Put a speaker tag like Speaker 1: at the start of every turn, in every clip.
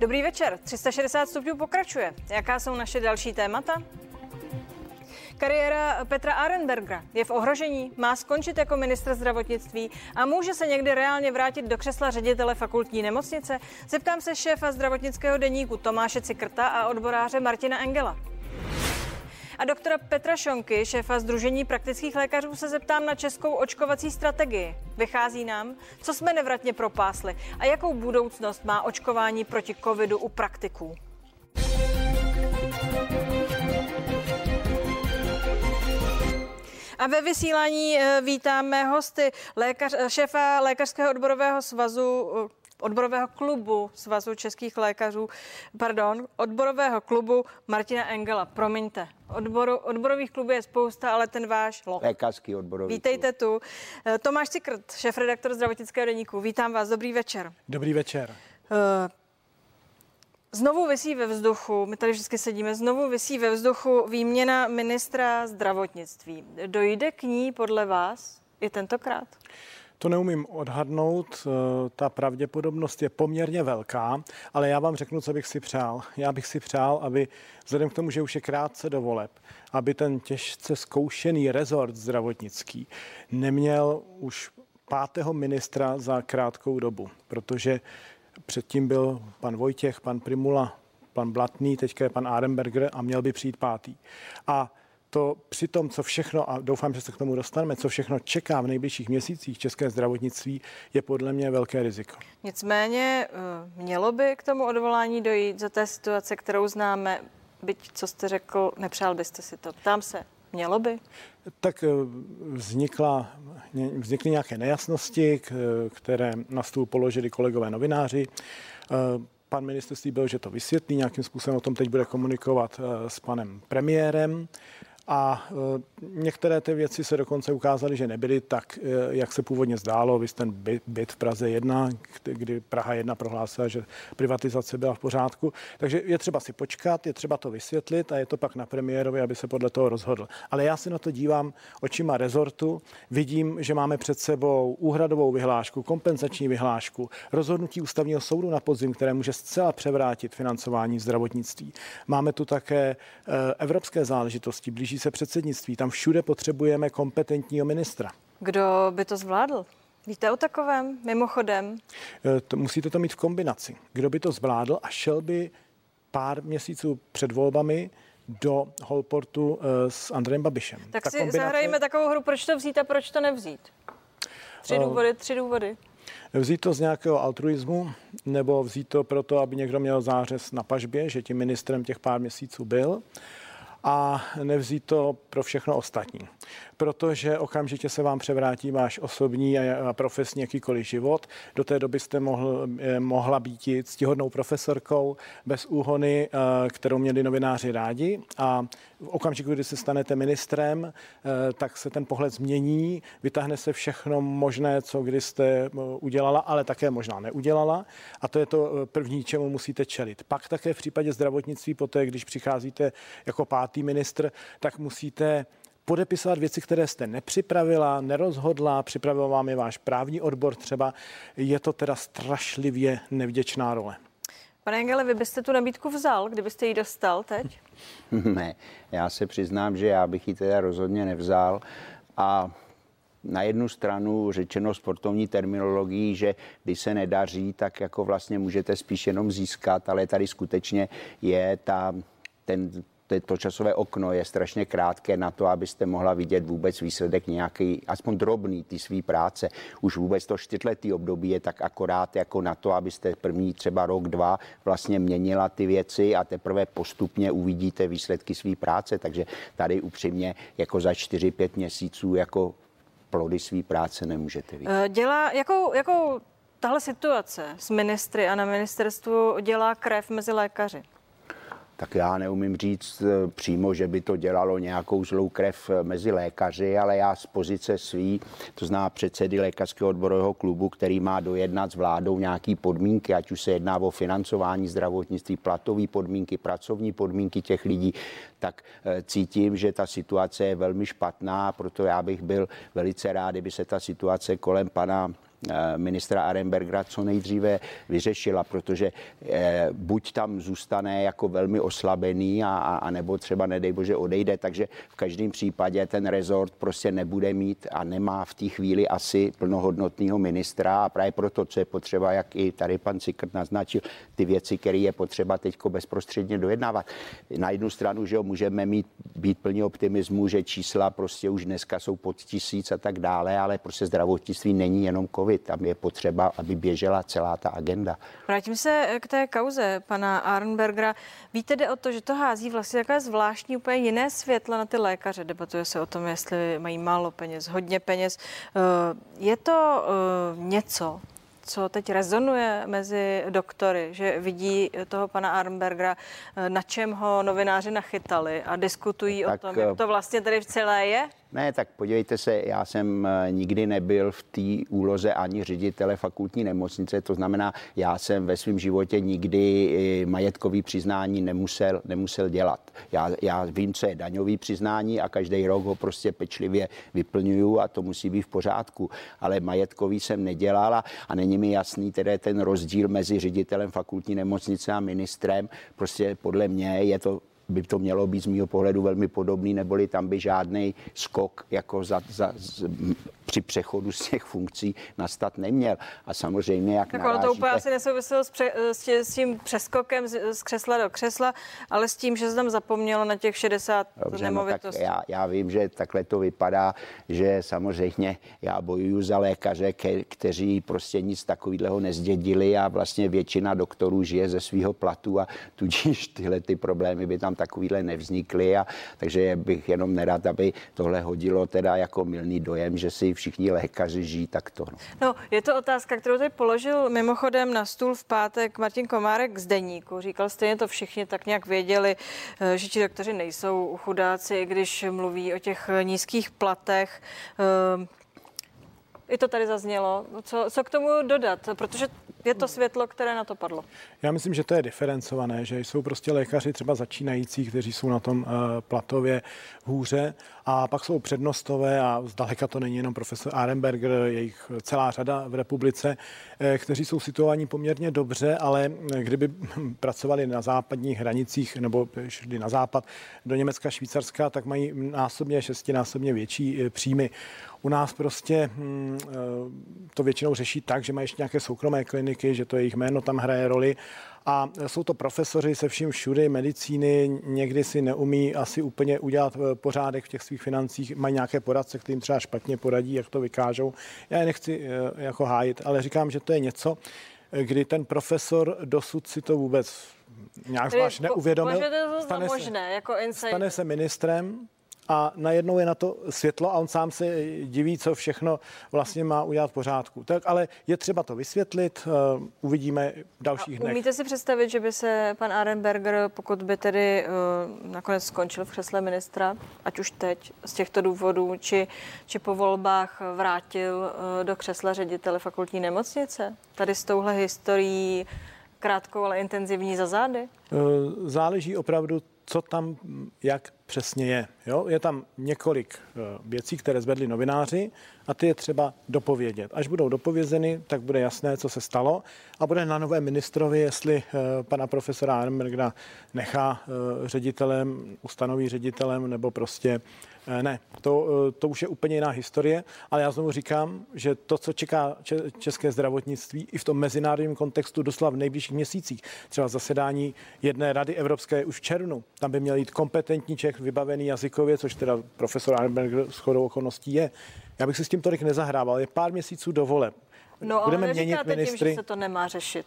Speaker 1: Dobrý večer. 360 stupňů pokračuje. Jaká jsou naše další témata? Kariéra Petra Arenbergera je v ohrožení, má skončit jako ministr zdravotnictví a může se někdy reálně vrátit do křesla ředitele fakultní nemocnice? Zeptám se šéfa zdravotnického deníku Tomáše Cikrta a odboráře Martina Engela. A doktora Petra Šonky, šéfa Združení praktických lékařů, se zeptám na českou očkovací strategii. Vychází nám, co jsme nevratně propásli a jakou budoucnost má očkování proti covidu u praktiků. A ve vysílání eh, vítáme hosty lékař, šéfa Lékařského odborového svazu eh, odborového klubu Svazu českých lékařů, pardon, odborového klubu Martina Engela. Promiňte, Odboru, odborových klubů je spousta, ale ten váš
Speaker 2: lo. Lékařský odborový
Speaker 1: Vítejte klub. tu. Eh, Tomáš Cikrt, šéf-redaktor zdravotnického deníku. Vítám vás, dobrý večer.
Speaker 3: Dobrý večer.
Speaker 1: Znovu vysí ve vzduchu, my tady vždycky sedíme, znovu vysí ve vzduchu výměna ministra zdravotnictví. Dojde k ní podle vás i tentokrát?
Speaker 3: To neumím odhadnout, eh, ta pravděpodobnost je poměrně velká, ale já vám řeknu, co bych si přál. Já bych si přál, aby vzhledem k tomu, že už je krátce do voleb, aby ten těžce zkoušený rezort zdravotnický neměl už pátého ministra za krátkou dobu, protože Předtím byl pan Vojtěch, pan Primula, pan Blatný, teďka je pan Arenberger a měl by přijít pátý. A to při tom, co všechno, a doufám, že se k tomu dostaneme, co všechno čeká v nejbližších měsících české zdravotnictví, je podle mě velké riziko.
Speaker 1: Nicméně eh, mělo by k tomu odvolání dojít za té situace, kterou známe, byť co jste řekl, nepřál byste si to. Ptám se, mělo by?
Speaker 3: Tak eh, vznikla, vznikly nějaké nejasnosti, které na stůl položili kolegové novináři. Eh, pan ministr slíbil, že to vysvětlí, nějakým způsobem o tom teď bude komunikovat eh, s panem premiérem. A e, některé ty věci se dokonce ukázaly, že nebyly tak, e, jak se původně zdálo. Vy ten byt, v Praze 1, kdy Praha 1 prohlásila, že privatizace byla v pořádku. Takže je třeba si počkat, je třeba to vysvětlit a je to pak na premiérovi, aby se podle toho rozhodl. Ale já se na to dívám očima rezortu. Vidím, že máme před sebou úhradovou vyhlášku, kompenzační vyhlášku, rozhodnutí ústavního soudu na podzim, které může zcela převrátit financování zdravotnictví. Máme tu také e, evropské záležitosti, blíží se předsednictví. Tam všude potřebujeme kompetentního ministra.
Speaker 1: Kdo by to zvládl? Víte o takovém, mimochodem?
Speaker 3: E, to, musíte to mít v kombinaci. Kdo by to zvládl a šel by pár měsíců před volbami do Holportu e, s Andrejem Babišem.
Speaker 1: Tak Ta si kombinace... zahrajeme takovou hru, proč to vzít a proč to nevzít. Tři uh, důvody, tři důvody.
Speaker 3: Vzít to z nějakého altruismu, nebo vzít to proto, aby někdo měl zářez na pažbě, že tím ministrem těch pár měsíců byl a nevzít to pro všechno ostatní. Protože okamžitě se vám převrátí váš osobní a profesní jakýkoliv život. Do té doby jste mohl, eh, mohla být ctihodnou profesorkou bez úhony, eh, kterou měli novináři rádi a v okamžiku, kdy se stanete ministrem, eh, tak se ten pohled změní, vytáhne se všechno možné, co kdy jste udělala, ale také možná neudělala a to je to první, čemu musíte čelit. Pak také v případě zdravotnictví, poté, když přicházíte jako pát pátý ministr, tak musíte podepisovat věci, které jste nepřipravila, nerozhodla, připravil vám je váš právní odbor třeba. Je to teda strašlivě nevděčná role.
Speaker 1: Pane Engele, vy byste tu nabídku vzal, kdybyste ji dostal teď?
Speaker 2: ne, já se přiznám, že já bych ji teda rozhodně nevzal a na jednu stranu řečeno sportovní terminologií, že když se nedaří, tak jako vlastně můžete spíš jenom získat, ale tady skutečně je ta, ten to časové okno je strašně krátké na to, abyste mohla vidět vůbec výsledek nějaký, aspoň drobný ty svý práce. Už vůbec to čtyřletý období je tak akorát jako na to, abyste první třeba rok, dva vlastně měnila ty věci a teprve postupně uvidíte výsledky své práce. Takže tady upřímně jako za 4-5 měsíců jako plody své práce nemůžete vidět.
Speaker 1: Eh, dělá, jakou, jakou tahle situace s ministry a na ministerstvu dělá krev mezi lékaři?
Speaker 2: Tak já neumím říct eh, přímo, že by to dělalo nějakou zlou krev eh, mezi lékaři, ale já z pozice svý, to zná předsedy lékařského odborového klubu, který má dojednat s vládou nějaký podmínky, ať už se jedná o financování zdravotnictví, platové podmínky, pracovní podmínky těch lidí, tak eh, cítím, že ta situace je velmi špatná, proto já bych byl velice rád, kdyby se ta situace kolem pana ministra Arenbergera co nejdříve vyřešila, protože buď tam zůstane jako velmi oslabený a, a nebo třeba nedej bože odejde, takže v každém případě ten rezort prostě nebude mít a nemá v té chvíli asi plnohodnotného ministra. A právě proto, co je potřeba, jak i tady pan Cikrt naznačil, ty věci, které je potřeba teď bezprostředně dojednávat. Na jednu stranu, že jo, můžeme mít, být plní optimismu, že čísla prostě už dneska jsou pod tisíc a tak dále, ale prostě zdravotnictví není jenom covid, tam je potřeba, aby běžela celá ta agenda.
Speaker 1: Vrátím se k té kauze pana Arnbergera. Víte, jde o to, že to hází vlastně takové zvláštní, úplně jiné světlo na ty lékaře. Debatuje se o tom, jestli mají málo peněz, hodně peněz. Eh, je to eh, něco, co teď rezonuje mezi doktory, že vidí toho pana Arnbergera, eh, na čem ho novináři nachytali a diskutují tak, o tom, jak to vlastně tady v celé je?
Speaker 2: Ne, tak podívejte se, já jsem eh, nikdy nebyl v té úloze ani ředitele fakultní nemocnice, to znamená, já jsem ve svém životě nikdy eh, majetkový přiznání nemusel, nemusel dělat. Já, já vím, co je daňový přiznání a každý rok ho prostě pečlivě vyplňuju a to musí být v pořádku, ale majetkový jsem nedělal a, a není mi jasný tedy ten rozdíl mezi ředitelem fakultní nemocnice a ministrem. Prostě podle mě je to by to mělo být z mého pohledu velmi podobný, neboli tam by žádný skok jako za, za, z, při přechodu z těch funkcí nastat neměl. A samozřejmě, jak
Speaker 1: tak narážíte... to úplně asi nesouviselo s, pře, s tím přeskokem z, z křesla do křesla, ale s tím, že se tam zapomnělo na těch 60 Dobře, nemovitostí.
Speaker 2: No, já, já vím, že takhle to vypadá, že samozřejmě já bojuju za lékaře, ke, kteří prostě nic takového nezdědili a vlastně většina doktorů žije ze svého platu a tudíž tyhle ty problémy by tam takovýhle nevznikly a takže bych jenom nerad, aby tohle hodilo teda jako milný dojem, že si všichni lékaři žijí takto.
Speaker 1: No. no, je to otázka, kterou tady položil mimochodem na stůl v pátek Martin Komárek z Deníku. Říkal, stejně to všichni tak nějak věděli, eh, že ti doktoři nejsou chudáci, když mluví o těch nízkých platech. Eh, I to tady zaznělo. Co, co k tomu dodat? Protože je to světlo, které na to padlo.
Speaker 3: Já myslím, že to je diferencované, že jsou prostě lékaři třeba začínající, kteří jsou na tom uh, platově hůře a pak jsou přednostové a zdaleka to není jenom profesor Arenberger, jejich celá řada v republice, eh, kteří jsou situovaní poměrně dobře, ale kdyby pracovali na západních hranicích nebo šli na západ do Německa, Švýcarska, tak mají násobně, šestinásobně větší eh, příjmy. U nás prostě hm, to většinou řeší tak, že mají ještě nějaké soukromé kliniky, že to jejich jméno tam hraje roli a jsou to profesoři se vším všude medicíny, někdy si neumí asi úplně udělat eh, pořádek v těch svých financích, mají nějaké poradce, kterým třeba špatně poradí, jak to vykážou. Já je nechci eh, jako hájit, ale říkám, že to je něco, eh, kdy ten profesor dosud si to vůbec nějak zvlášť neuvědomil.
Speaker 1: Stane možné, se, jako
Speaker 3: stane se ministrem, a najednou je na to světlo a on sám se diví, co všechno vlastně má udělat v pořádku. Tak ale je třeba to vysvětlit, uh, uvidíme v dalších dnech.
Speaker 1: Umíte si představit, že by se pan Arenberger, pokud by tedy uh, nakonec skončil v křesle ministra, ať už teď z těchto důvodů, či, či po volbách vrátil uh, do křesla ředitele fakultní nemocnice? Tady s touhle historií krátkou, ale intenzivní za zády?
Speaker 3: Záleží opravdu, co tam, jak přesně je. Jo? Je tam několik uh, věcí, které zvedli novináři a ty je třeba dopovědět. Až budou dopovězeny, tak bude jasné, co se stalo a bude na novém ministrovi, jestli uh, pana profesora Arnbergera nechá uh, ředitelem, ustanoví ředitelem nebo prostě Eh, ne, to, eh, to už je úplně jiná historie, ale já znovu říkám, že to, co čeká české zdravotnictví i v tom mezinárodním kontextu doslova v nejbližších měsících, třeba zasedání jedné rady evropské už v červnu, tam by měl jít kompetentní Čech vybavený jazykově, což teda profesor Arnberg s chodou okolností je. Já bych si s tím tolik nezahrával. Je pár měsíců do voleb.
Speaker 1: No, Budeme ale měnit ministry. Tím, že se to nemá řešit.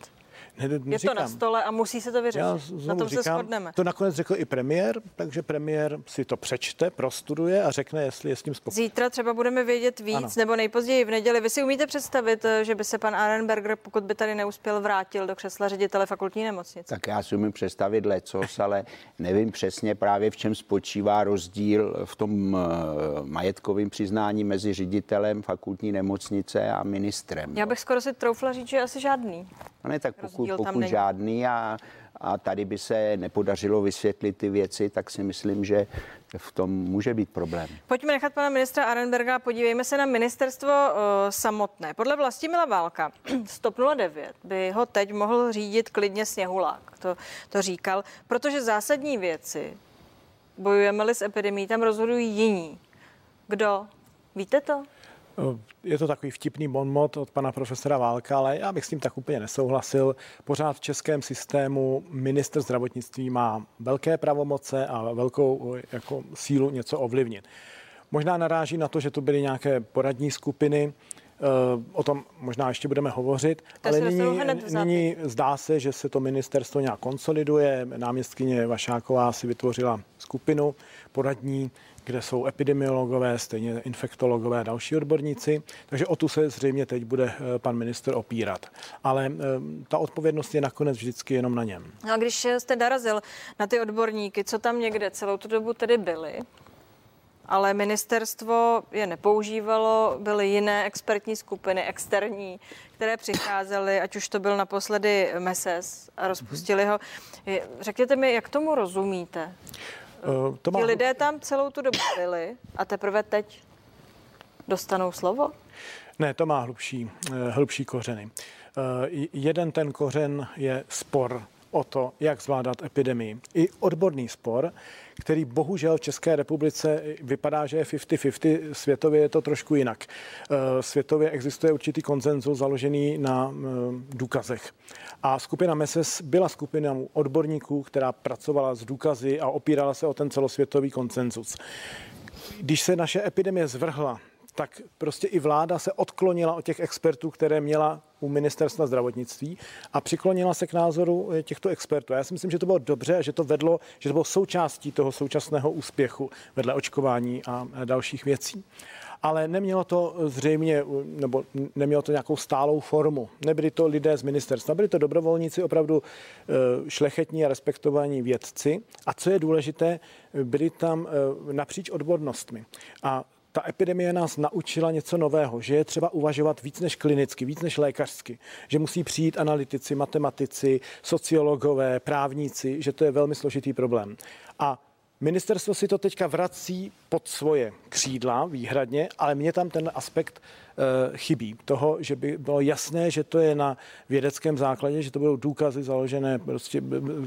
Speaker 1: Ne, ne, je to na stole a musí se to vyřešit. Já na tom říkám, se shodneme.
Speaker 3: To nakonec řekl i premiér, takže premiér si to přečte, prostuduje a řekne, jestli je s tím spokojený.
Speaker 1: Zítra třeba budeme vědět víc, ano. nebo nejpozději v neděli. Vy si umíte představit, eh, že by se pan Arenberger, pokud by tady neuspěl, vrátil do křesla ředitele fakultní nemocnice?
Speaker 2: Tak já si umím představit lecos, ale nevím přesně právě v čem spočívá rozdíl v tom uh, majetkovém přiznání mezi ředitelem fakultní nemocnice a ministrem.
Speaker 1: Já bych skoro si troufla říct, že asi žádný.
Speaker 2: No ne, tak pokud pokud,
Speaker 1: tam
Speaker 2: pokud
Speaker 1: není.
Speaker 2: žádný a, a tady by se nepodařilo vysvětlit ty věci, tak si myslím, že v tom může být problém.
Speaker 1: Pojďme nechat pana ministra Arenberga podívejme se na ministerstvo uh, samotné. Podle Vlastimila Válka z TOP 09 by ho teď mohl řídit klidně sněhulák, to, to říkal, protože zásadní věci, bojujeme-li s epidemí, tam rozhodují jiní. Kdo? Víte to?
Speaker 3: Je to takový vtipný bonmot od pana profesora Válka, ale já bych s tím tak úplně nesouhlasil. Pořád v českém systému minister zdravotnictví má velké pravomoce a velkou jako sílu něco ovlivnit. Možná naráží na to, že tu byly nějaké poradní skupiny, O tom možná ještě budeme hovořit,
Speaker 1: To
Speaker 3: ale nyní, nyní zdá se, že se to ministerstvo nějak konsoliduje. Náměstkyně Vašáková si vytvořila skupinu poradní, kde jsou epidemiologové, stejně infektologové a další odborníci. Takže o tu se zřejmě teď bude eh, pan minister opírat. Ale eh, ta odpovědnost je nakonec vždycky jenom na něm.
Speaker 1: A když jste narazil na ty odborníky, co tam někde celou tu dobu tedy byli, ale ministerstvo je nepoužívalo, byly jiné expertní skupiny, externí, které přicházely, ať už to byl naposledy MESES a rozpustili ho. Je- Řekněte mi, jak tomu rozumíte?
Speaker 3: Eh, To má,
Speaker 1: Ti lidé tam celou tu dobu byli a teprve teď dostanou slovo?
Speaker 3: ne, to má hlubší, eh, hlubší kořeny. Eh, Jeden ten kořen je spor o to, jak zvládat epidemii. I odborný spor, který bohužel v České republice vypadá, že je 50-50, světově je to trošku jinak. Eh, Světově existuje určitý konsenzus založený na eh, důkazech. A skupina MESES byla skupina odborníků, která pracovala s důkazy a opírala se o ten celosvětový konsenzus. Když se naše epidemie zvrhla, tak prostě i vláda se odklonila od těch expertů, které měla u ministerstva zdravotnictví a přiklonila se k názoru eh, těchto expertů. Já si myslím, že to bylo dobře a že to vedlo, že to bylo součástí toho současného úspěchu vedle očkování a a dalších věcí. Ale nemělo to zřejmě, nebo nemělo to nějakou stálou formu. Nebyli to lidé z ministerstva, byli to dobrovolníci, opravdu eh, šlechetní a respektovaní vědci. A co je důležité, byli tam eh, napříč odbornostmi. A ta epidemie nás naučila něco nového, že je třeba uvažovat víc než klinicky, víc než lékařsky, že musí přijít analytici, matematici, sociologové, právníci, že to je velmi složitý problém. A Ministerstvo si to teďka vrací pod svoje křídla výhradně, ale mě tam ten aspekt e, chybí. Toho, že by bylo jasné, že to je na vědeckém základě, že to budou důkazy založené, prostě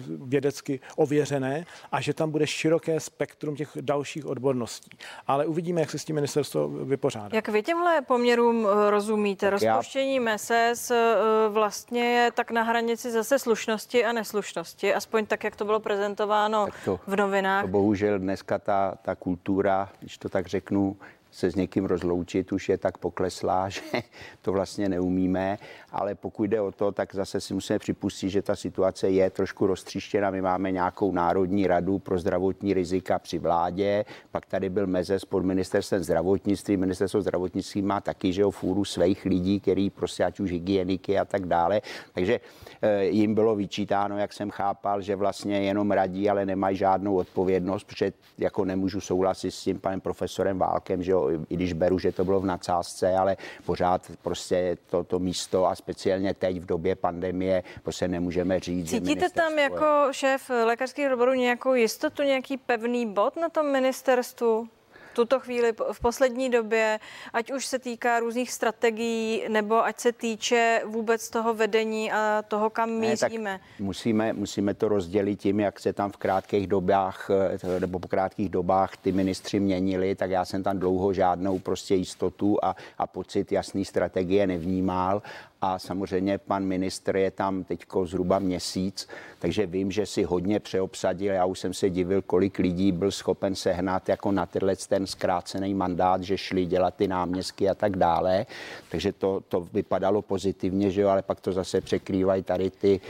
Speaker 3: vědecky ověřené a že tam bude široké spektrum těch dalších odborností. Ale uvidíme, jak se s tím ministerstvo vypořádá.
Speaker 1: Jak vy těmhle poměrům eh, rozumíte?
Speaker 2: Tak já-
Speaker 1: Rozpuštění MESES eh, vlastně je tak na hranici zase slušnosti a neslušnosti, aspoň tak, jak to bylo prezentováno
Speaker 2: Tak to-
Speaker 1: v novinách.
Speaker 2: To bohužel dneska ta, ta kultura, když to tak řeknu, se s někým rozloučit už je tak pokleslá, že to vlastně neumíme, ale pokud jde o to, tak zase si musíme připustit, že ta situace je trošku roztříštěna. My máme nějakou národní radu pro zdravotní rizika při vládě, pak tady byl mezes pod ministerstvem zdravotnictví. Ministerstvo zdravotnictví má taky, že jo, fůru svých lidí, který prostě ať už hygieniky a tak dále. Takže eh, jim bylo vyčítáno, jak jsem chápal, že vlastně jenom radí, ale nemají žádnou odpovědnost, protože jako nemůžu souhlasit s tím panem profesorem Válkem, že jo, i když beru, že to bylo v nadsázce, ale pořád prostě to, to místo a speciálně teď v době pandemie prostě nemůžeme říct,
Speaker 1: Cítíte tam jako šéf lékařských odborů nějakou jistotu, nějaký pevný bod na tom ministerstvu? Tuto chvíli v poslední době, ať už se týká různých strategií, nebo ať se týče vůbec toho vedení a toho, kam
Speaker 2: Ne,
Speaker 1: míříme.
Speaker 2: musíme, musíme to rozdělit tím, jak se tam v krátkých dobách eh, nebo po krátkých dobách ty ministři měnili, tak já jsem tam dlouho žádnou prostě jistotu a, a pocit jasný strategie nevnímal. A samozřejmě pan ministr je tam teďko zhruba měsíc, takže vím, že si hodně přeobsadil. Já už jsem se divil, kolik lidí byl schopen sehnat jako na tenhle ten zkrácený mandát, že šli dělat ty náměstky a tak dále. Takže to, to vypadalo pozitivně, že jo, ale pak to zase překrývají tady ty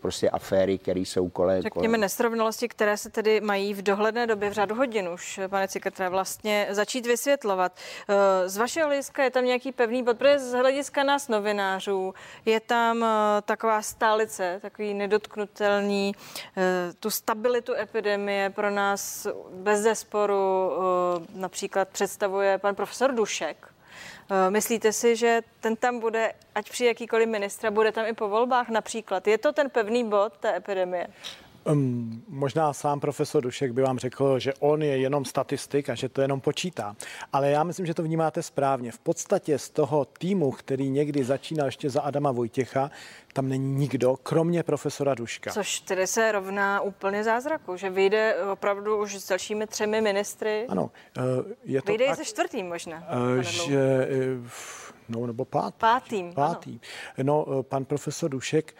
Speaker 2: prostě aféry, které jsou kolem.
Speaker 1: Řekněme
Speaker 2: kolem.
Speaker 1: nesrovnalosti, které se tedy mají v dohledné době v řádu hodin už, pane Cikatre, vlastně začít vysvětlovat. Eh, Z vašeho hlediska je tam nějaký pevný bod, protože z hlediska nás novinářů je tam eh, taková stálice, takový nedotknutelný, eh, tu stabilitu epidemie pro nás bez zesporu eh, například představuje pan profesor Dušek, myslíte si, že ten tam bude, ať při jakýkoliv ministra, bude tam i po volbách například? Je to ten pevný bod té epidemie?
Speaker 3: Um, možná sám profesor Dušek by vám řekl, že on je jenom statistik a že to jenom počítá. Ale já myslím, že to vnímáte správně. V podstatě z toho týmu, který někdy začínal ještě za Adama Vojtěcha, tam není nikdo, kromě profesora Duška.
Speaker 1: Což tedy se rovná úplně zázraku, že vyjde opravdu už s dalšími třemi ministry.
Speaker 3: Ano.
Speaker 1: Uh, je to vyjde tak, i se čtvrtým možná.
Speaker 3: Uh, že, no, nebo pát,
Speaker 1: pátým.
Speaker 3: Pátým. No, pan profesor Dušek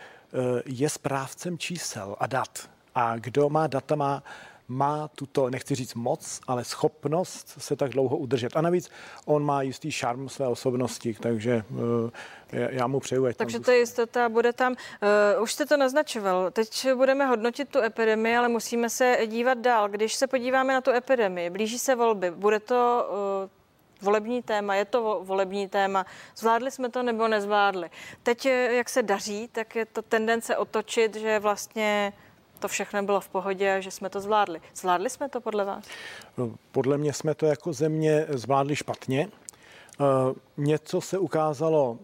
Speaker 3: je správcem čísel a dat. A kdo má data, má, má tuto, nechci říct moc, ale schopnost se tak dlouho udržet. A navíc on má jistý šarm své osobnosti, takže uh, já mu přeju.
Speaker 1: Takže to je jistota, bude tam. Uh, už jste to naznačoval. Teď budeme hodnotit tu epidemii, ale musíme se dívat dál. Když se podíváme na tu epidemii, blíží se volby, bude to uh, volební téma, je to volební téma. Zvládli jsme to nebo nezvládli? Teď, jak se daří, tak je to tendence otočit, že vlastně to všechno bylo v pohodě že jsme to zvládli. Zvládli jsme to podle vás?
Speaker 3: No, podle mě jsme to jako země zvládli špatně. Eh, něco se ukázalo,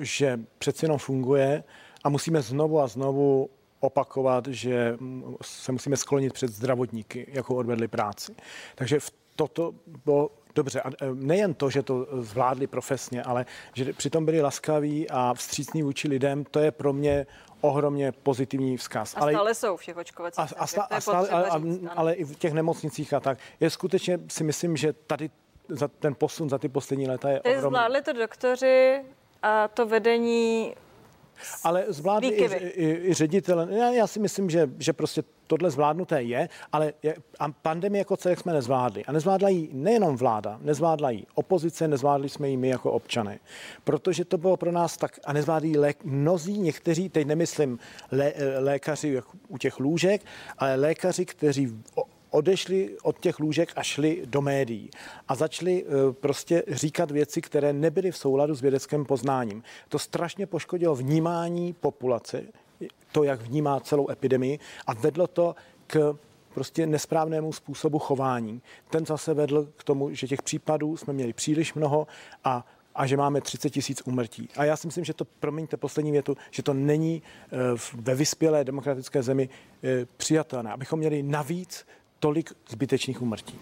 Speaker 3: že přeci jenom funguje a musíme znovu a znovu opakovat, že se musíme sklonit před zdravotníky, jako odvedli práci. Takže v toto bylo dobře. A eh, nejen to, že to zvládli profesně, ale že přitom byli laskaví a vstřícní vůči lidem, to je pro mě ohromně pozitivní vzkaz.
Speaker 1: A stále ale, jsou všech očkovacích a, a,
Speaker 3: a, stále, ale, ale i v těch nemocnicích a tak. Je skutečně si myslím, že tady za ten posun za ty poslední léta je
Speaker 1: Ty ohromný. zvládli to doktoři a to vedení
Speaker 3: ale zvládli i, i, i ředitel. Já, já si myslím, že, že prostě tohle zvládnuté je, ale je, a pandemii jako celek jsme nezvládli. A nezvládla ji nejenom vláda, nezvládla ji opozice, nezvládli jsme ji my jako občany. Protože to bylo pro nás tak, a nezvládli lék, mnozí, někteří, teď nemyslím lé, lékaři u těch lůžek, ale lékaři, kteří odešli od těch lůžek a šli do médií a začali eh, prostě říkat věci, které nebyly v souladu s vědeckým poznáním. To strašně poškodilo vnímání populace, to, jak vnímá celou epidemii a vedlo to k prostě nesprávnému způsobu chování. Ten zase vedl k tomu, že těch případů jsme měli příliš mnoho a a že máme 30 tisíc úmrtí. A já si myslím, že to, promiňte poslední větu, že to není eh, ve vyspělé demokratické zemi eh, přijatelné, abychom měli navíc tolik zbytečných umrtí.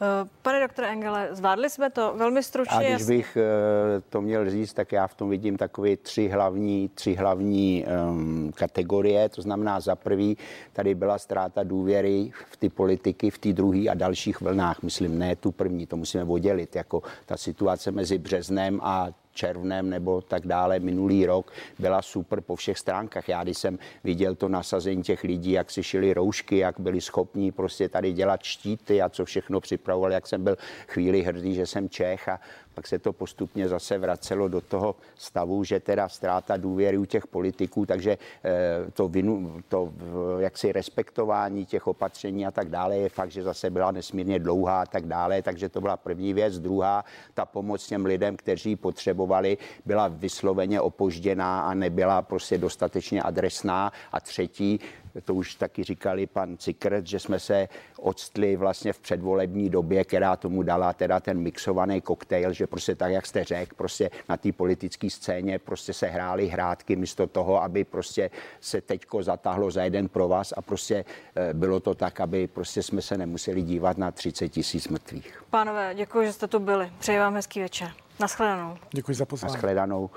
Speaker 1: Eh, pane doktore Engele, zvládli jsme to velmi stručně.
Speaker 2: A když jasný. bych eh, to měl říct, tak já v tom vidím takové tři hlavní, tři hlavní um, kategorie. To znamená, za prvý tady byla ztráta důvěry v ty politiky, v té druhé a dalších vlnách. Myslím, ne tu první, to musíme oddělit. Jako ta situace mezi březnem a červnem nebo tak dále minulý rok byla super po všech stránkách. Já když jsem viděl to nasazení těch lidí, jak si šili roušky, jak byli schopní prostě tady dělat štíty a co všechno připravovali, jak jsem byl chvíli hrdý, že jsem Čech a pak se to postupně zase vracelo do toho stavu, že teda ztráta důvěry u těch politiků, takže eh, to, vinu, to jaksi respektování těch opatření a tak dále je fakt, že zase byla nesmírně dlouhá a tak dále, takže to byla první věc. Druhá, ta pomoc těm lidem, kteří potřebovali, byla vysloveně opožděná a nebyla prostě dostatečně adresná. A třetí, to už taky říkali pan Cikret, že jsme se odstli vlastně v předvolební době, která tomu dala teda ten mixovaný koktejl, že prostě tak, jak jste řekl, prostě na té politické scéně prostě se hrály hrátky místo toho, aby prostě se teďko zatáhlo za jeden pro vás a prostě eh, bylo to tak, aby prostě jsme se nemuseli dívat na 30 tisíc mrtvých.
Speaker 1: Pánové, děkuji, že jste tu byli. Přeji vám hezký večer. Naschledanou.
Speaker 3: Děkuji za pozvání.
Speaker 2: Naschledanou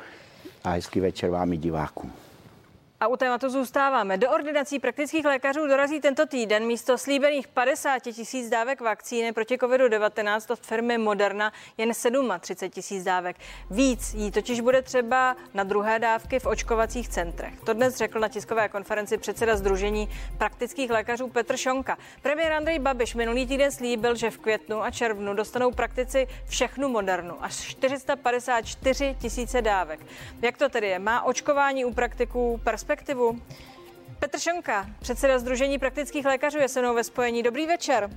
Speaker 2: a hezký večer vám i divákům.
Speaker 1: A u tématu zůstáváme. Do ordinací praktických lékařů dorazí tento týden místo slíbených 50 tisíc dávek vakcíny proti COVID-19 od firmy Moderna jen 37 tisíc dávek. Víc jí totiž bude třeba na druhé dávky v očkovacích centrech. To dnes řekl na tiskové konferenci předseda Združení praktických lékařů Petr Šonka. Premiér Andrej Babiš minulý týden slíbil, že v květnu a červnu dostanou praktici všechnu Modernu až 454 tisíce dávek. Jak to tedy je? Má očkování u praktiků perspektivu perspektivu. Petr Šonka, předseda Združení praktických lékařů, je se mnou ve spojení. Dobrý večer.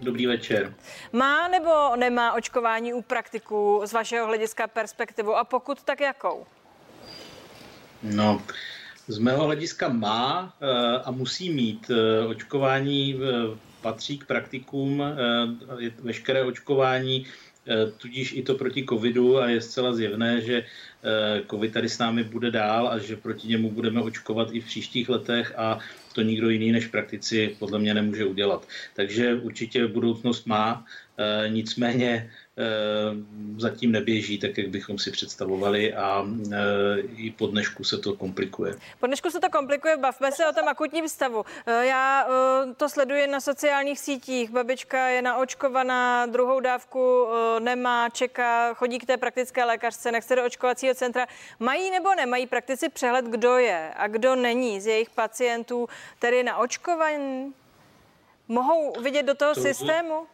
Speaker 4: Dobrý večer.
Speaker 1: Má nebo nemá očkování u praktiků z vašeho hlediska perspektivu a pokud tak jakou?
Speaker 4: No, z mého hlediska má eh, a musí mít. Eh, očkování eh, patří k praktikům, veškeré očkování tudíž i to proti covidu a je zcela zjevné, že covid tady s námi bude dál a že proti němu budeme očkovat i v příštích letech a to nikdo jiný než praktici podle mě nemůže udělat. Takže určitě budoucnost má, nicméně Eh, zatím neběží tak, jak bychom si představovali a eh, i po dnešku se to komplikuje.
Speaker 1: Po dnešku se to komplikuje, bavme se o tom akutním stavu. Eh, já to sleduji na sociálních sítích. Babička je naočkovaná, druhou dávku nemá, čeká, chodí k té praktické lékařce, nechce do očkovacího centra. Mají nebo nemají praktici přehled, kdo je a kdo není z jejich pacientů, tedy naočkovaný? Mohou vidět do toho to systému?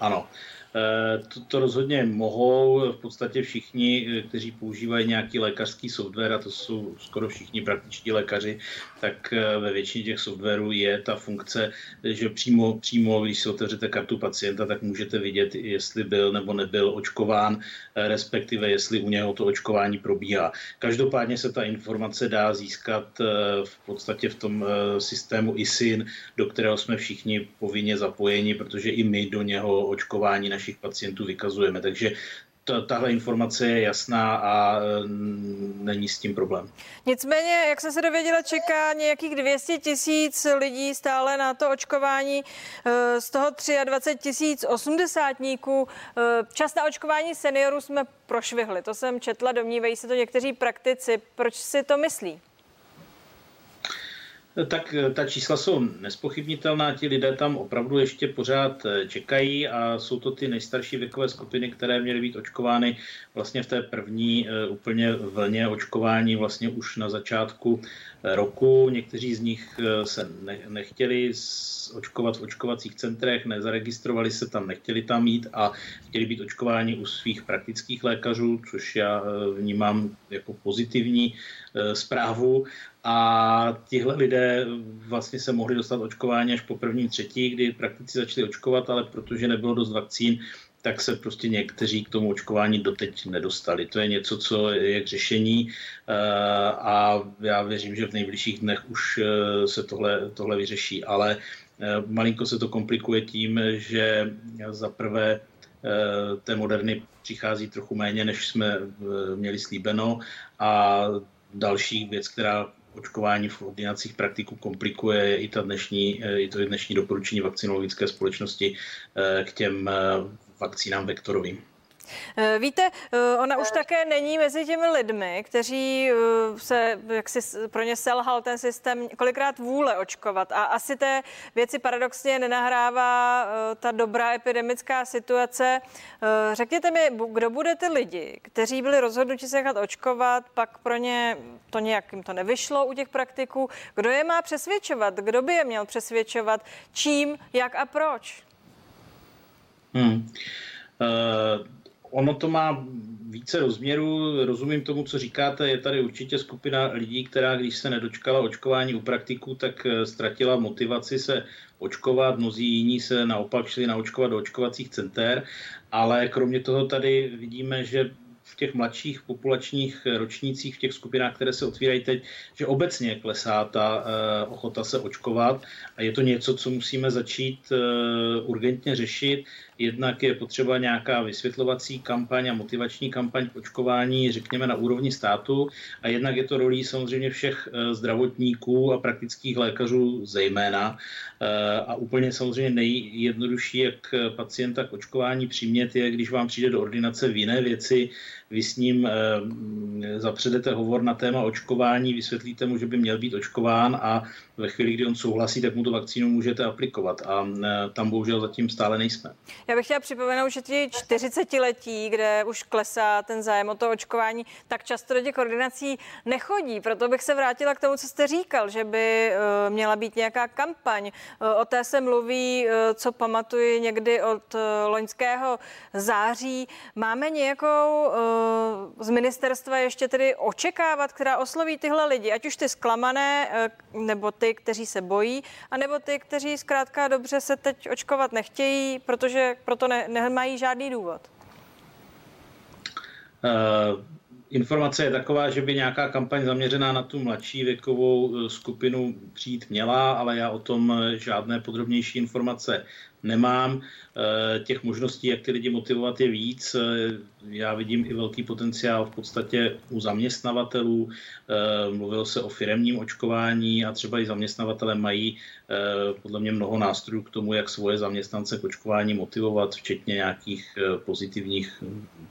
Speaker 4: Ano. Eh, to, to rozhodně mohou v podstatě všichni, eh, kteří používají nějaký lékařský software, a to jsou skoro všichni praktičtí lékaři, tak eh, ve většině těch softwarů je ta funkce, že přímo, přímo když si otevřete kartu pacienta, tak můžete vidět, jestli byl nebo nebyl očkován, respektive jestli u něho to očkování probíhá. Každopádně se ta informace dá získat v podstatě v tom systému ISIN, do kterého jsme všichni povinně zapojeni, protože i my do něho očkování našich pacientů vykazujeme. Takže tahle informace je jasná a není s tím problém.
Speaker 1: Nicméně, jak jsem se dověděla, čeká nějakých 200 tisíc lidí stále na to očkování, e, z toho 23 tisíc osmdesátníků. E, čas na očkování seniorů jsme prošvihli, to jsem četla, domnívají se to někteří praktici. Proč si to myslí?
Speaker 4: Tak eh, ta čísla jsou nespochybnitelná, ti lidé tam opravdu ještě pořád eh, čekají a jsou to ty nejstarší věkové skupiny, které měly být očkovány vlastně v té první eh, úplně vlně očkování vlastně už na začátku roku. Někteří z nich se nechtěli očkovat v očkovacích centrech, nezaregistrovali se tam, nechtěli tam jít a chtěli být očkováni u svých praktických lékařů, což já vnímám jako pozitivní zprávu. A tihle lidé vlastně se mohli dostat očkování až po prvním třetí, kdy praktici začali očkovat, ale protože nebylo dost vakcín, tak se prostě někteří k tomu očkování doteď nedostali. To je něco, co je k řešení eh, a já věřím, že v nejbližších dnech už eh, se tohle, tohle vyřeší. Ale eh, malinko se to komplikuje tím, že za prvé té moderny přichází trochu méně, než jsme měli slíbeno a další věc, která očkování v ordinacích praktiku komplikuje i, ta dnešní, i to dnešní doporučení vakcinologické společnosti eh, k těm eh, vakcínám vektorovým.
Speaker 1: Eh, víte, eh, ona už také není mezi těmi lidmi, kteří eh, se, jak si pro ně selhal ten systém, kolikrát vůle očkovat. A asi té věci paradoxně nenahrává ta dobrá epidemická situace. Řekněte mi, kdo bude ty lidi, kteří byli rozhodnuti se nechat očkovat, pak pro ně to nějak jim to nevyšlo u těch praktiků. Kdo je má přesvědčovat? Kdo by je měl přesvědčovat? Čím, jak a proč?
Speaker 4: Hmm. Uh ono to má více rozměrů, rozumím tomu, co říkáte, je tady určitě skupina lidí, která když se nedočkala očkování u praktiků, tak eh, ztratila motivaci se očkovat, mnozí jiní se naopak šli naočkovat do očkovacích center, ale kromě toho tady vidíme, že v těch mladších populačních ročnících, v těch skupinách, které se otvírají teď, že obecně klesá ta uh, ochota se očkovat. A je to něco, co musíme začít uh, urgentně řešit. Jednak je potřeba nějaká vysvětlovací kampaň a motivační kampaň k očkování, řekněme, na úrovni státu. A jednak je to rolí samozřejmě všech eh, zdravotníků a praktických lékařů zejména. Eh, a úplně samozřejmě nejjednodušší, jak pacienta k očkování přimět, je, když vám přijde do ordinace v jiné věci, vy s ním eh, zapředete hovor na téma očkování, vysvětlíte mu, že by měl být očkován a ve chvíli, kdy on souhlasí, tak mu tu vakcínu můžete aplikovat. A tam bohužel zatím stále nejsme.
Speaker 1: Já bych chtěla připomenout, že ti 40-letí, kde už klesá ten zájem o to očkování, tak často do těch koordinací nechodí. Proto bych se vrátila k tomu, co jste říkal, že by uh, měla být nějaká kampaň. O té se mluví, co pamatuji někdy od loňského září. Máme nějakou z ministerstva ještě tedy očekávat, která osloví tyhle lidi, ať už ty zklamané, nebo ty, kteří se bojí, anebo ty, kteří zkrátka dobře se teď očkovat nechtějí, protože proto ne, nemají žádný důvod?
Speaker 4: Uh, informace je taková, že by nějaká kampaň zaměřená na tu mladší věkovou eh, skupinu přijít měla, ale já o tom eh, žádné podrobnější informace nemám. Eh, těch možností, jak ty lidi motivovat, je víc. Eh, já vidím i velký potenciál v podstatě u zaměstnavatelů. Eh, mluvilo se o firemním očkování a třeba i zaměstnavatele mají podle mě mnoho nástrojů k tomu, jak svoje zaměstnance k očkování motivovat, včetně nějakých pozitivních,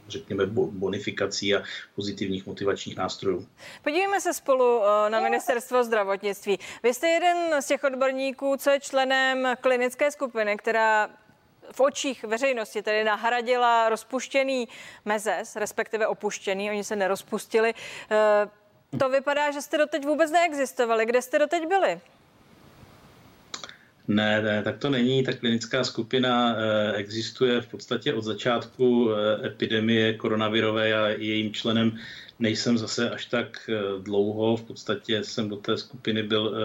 Speaker 4: řekněme, bonifikací a pozitivních motivačních nástrojů.
Speaker 1: Podívejme se spolu na ministerstvo zdravotnictví. Vy jste jeden z těch odborníků, co je členem klinické skupiny, která v očích veřejnosti tedy nahradila rozpuštěný mezes, respektive opuštěný, oni se nerozpustili. Eh, to vypadá, že jste doteď vůbec neexistovali. Kde jste doteď byli?
Speaker 4: Ne, ne, tak to není. Ta klinická skupina eh, existuje v podstatě od začátku eh, epidemie koronavirové a jejím členem nejsem zase až tak dlouho. V podstatě jsem do té skupiny byl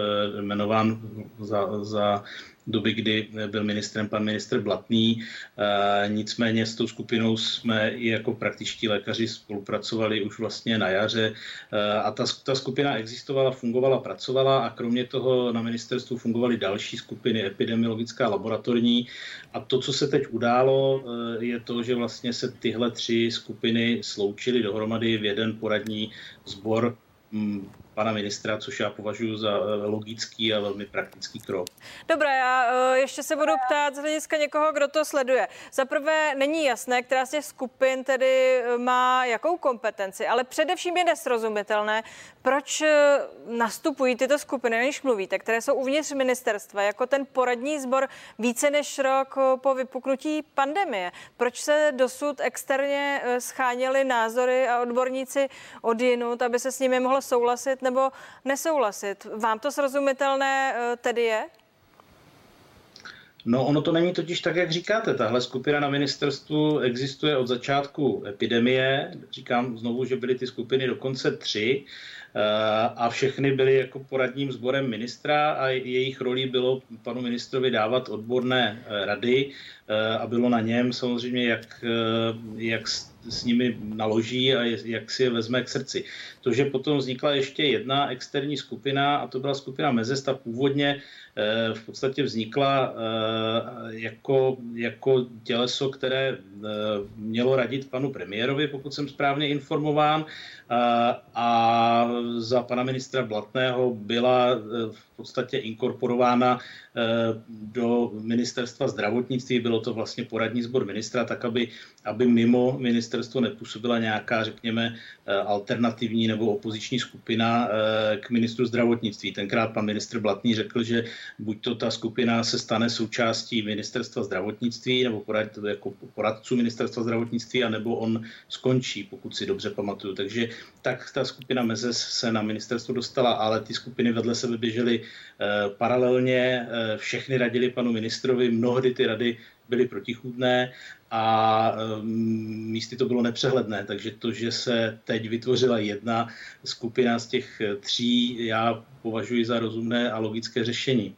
Speaker 4: jmenován za, za doby, kdy byl ministrem pan ministr Blatný. Nicméně s tou skupinou jsme i jako praktičtí lékaři spolupracovali už vlastně na jaře. A ta, ta skupina existovala, fungovala, pracovala a kromě toho na ministerstvu fungovaly další skupiny, epidemiologická, laboratorní. A to, co se teď událo, je to, že vlastně se tyhle tři skupiny sloučily dohromady v jeden poradní sbor pana ministra, což já považuji za eh, logický a velmi praktický krok.
Speaker 1: Dobré, já eh, ještě se budu ptát z hlediska někoho, kdo to sleduje. Za prvé není jasné, která z těch skupin tedy eh, má jakou kompetenci, ale především je nesrozumitelné, proč nastupují tyto skupiny, než mluvíte, které jsou uvnitř ministerstva, jako ten poradní sbor více než rok po vypuknutí pandemie. Proč se dosud externě scháněly názory a odborníci od jinut, aby se s nimi mohlo souhlasit nebo nesouhlasit. Vám to srozumitelné eh, tedy je?
Speaker 4: No, ono to není totiž tak, jak říkáte. Tahle skupina na ministerstvu existuje od začátku epidemie. Říkám znovu, že byly ty skupiny dokonce tři eh, a všechny byly jako poradním sborem ministra a jejich rolí bylo panu ministrovi dávat odborné eh, rady a bylo na něm samozřejmě, jak, jak s nimi naloží a jak si je vezme k srdci. To, že potom vznikla ještě jedna externí skupina, a to byla skupina Mezesta, původně eh, v podstatě vznikla eh, jako, jako těleso, které eh, mělo radit panu premiérovi, pokud jsem správně informován, a za pana ministra Blatného byla v podstatě inkorporována do ministerstva zdravotnictví. Bylo to vlastně poradní sbor ministra, tak aby, aby mimo ministerstvo nepůsobila nějaká, řekněme, alternativní nebo opoziční skupina eh, k ministru zdravotnictví. Tenkrát pan ministr Blatný řekl, že buď to ta skupina se stane součástí ministerstva zdravotnictví nebo porad, jako poradců ministerstva zdravotnictví, anebo on skončí, pokud si dobře pamatuju. Takže tak ta skupina Mezes se na ministerstvo dostala, ale ty skupiny vedle sebe běžely eh, paralelně, eh, všechny radili panu ministrovi, mnohdy ty rady byly protichůdné a um, místy to bylo nepřehledné, takže to, že se teď vytvořila jedna skupina z těch tří, já považuji za rozumné a logické řešení.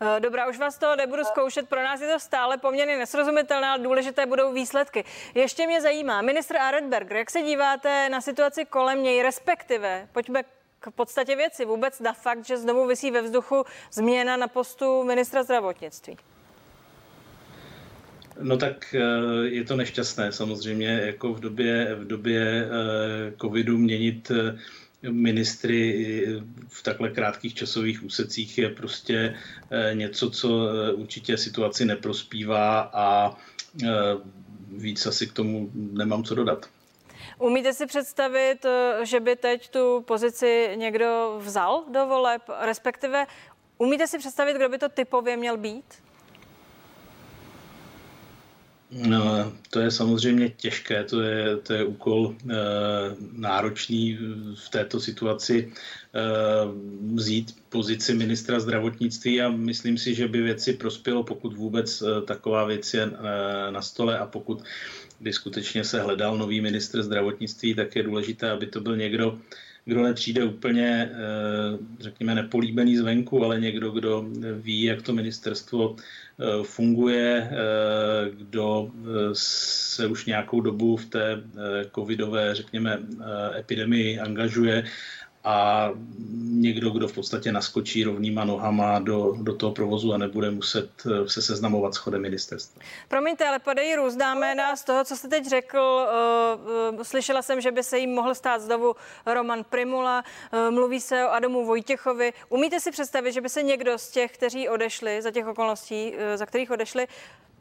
Speaker 1: Eh, dobrá, už vás to nebudu zkoušet, pro nás je to stále poměrně nesrozumitelné, ale důležité budou výsledky. Ještě mě zajímá, ministr Arenberger, jak se díváte na situaci kolem něj, respektive, pojďme k podstatě věci, vůbec na fakt, že znovu vysí ve vzduchu změna na postu ministra zdravotnictví.
Speaker 4: No tak eh, je to nešťastné samozřejmě, jako v době, v době eh, covidu měnit eh, ministry v takhle krátkých časových úsecích je prostě něco, co určitě situaci neprospívá a víc asi k tomu nemám co dodat.
Speaker 1: Umíte si představit, že by teď tu pozici někdo vzal do voleb, respektive umíte si představit, kdo by to typově měl být?
Speaker 4: No, to je samozřejmě těžké, to je, to je úkol e, náročný v této situaci e, vzít pozici ministra zdravotnictví a myslím si, že by věci prospělo, pokud vůbec e, taková věc je e, na stole a pokud by skutečně se hledal nový ministr zdravotnictví, tak je důležité, aby to byl někdo, kdo nepřijde úplně, řekněme, nepolíbený zvenku, ale někdo, kdo ví, jak to ministerstvo Eh, funguje, eh, kdo eh, se už nějakou dobu v té covidové, řekněme, epidemii angažuje a někdo, kdo v podstatě naskočí rovnýma nohama do, do toho provozu a nebude muset eh, se seznamovat s chodem ministerstva.
Speaker 1: Promiňte, ale padají různá jména z toho, co jste teď řekl. Uh, uh, slyšela jsem, že by se jim mohl stát znovu Roman Primula, mluví se o Adamu Vojtěchovi. Umíte si představit, že by se někdo z těch, kteří odešli, za těch okolností, za kterých odešli,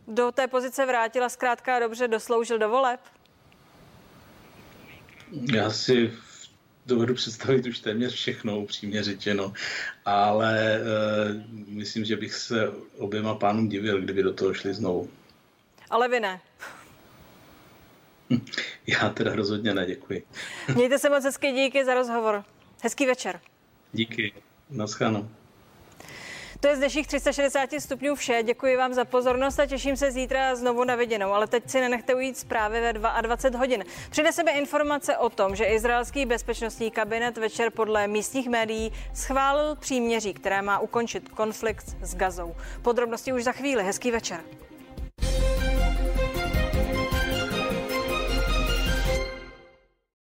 Speaker 1: do té pozice vrátila zkrátka dobře dosloužil do voleb?
Speaker 4: Já si dovedu představit už téměř všechno, upřímně řečeno, ale uh, myslím, že bych se oběma pánům divil, kdyby do toho šli znovu.
Speaker 1: Ale vy ne.
Speaker 4: Já teda rozhodně ne, děkuji.
Speaker 1: Mějte se moc hezky, díky za rozhovor. Hezký večer.
Speaker 4: Díky, naschánou.
Speaker 1: To je z dnešních 360 stupňů vše. Děkuji vám za pozornost a těším se zítra znovu na viděnou. Ale teď si nenechte ujít zprávy ve 22 hodin. Přineseme informace o tom, že izraelský bezpečnostní kabinet večer podle místních médií schválil příměří, které má ukončit konflikt s Gazou. Podrobnosti už za chvíli. Hezký večer.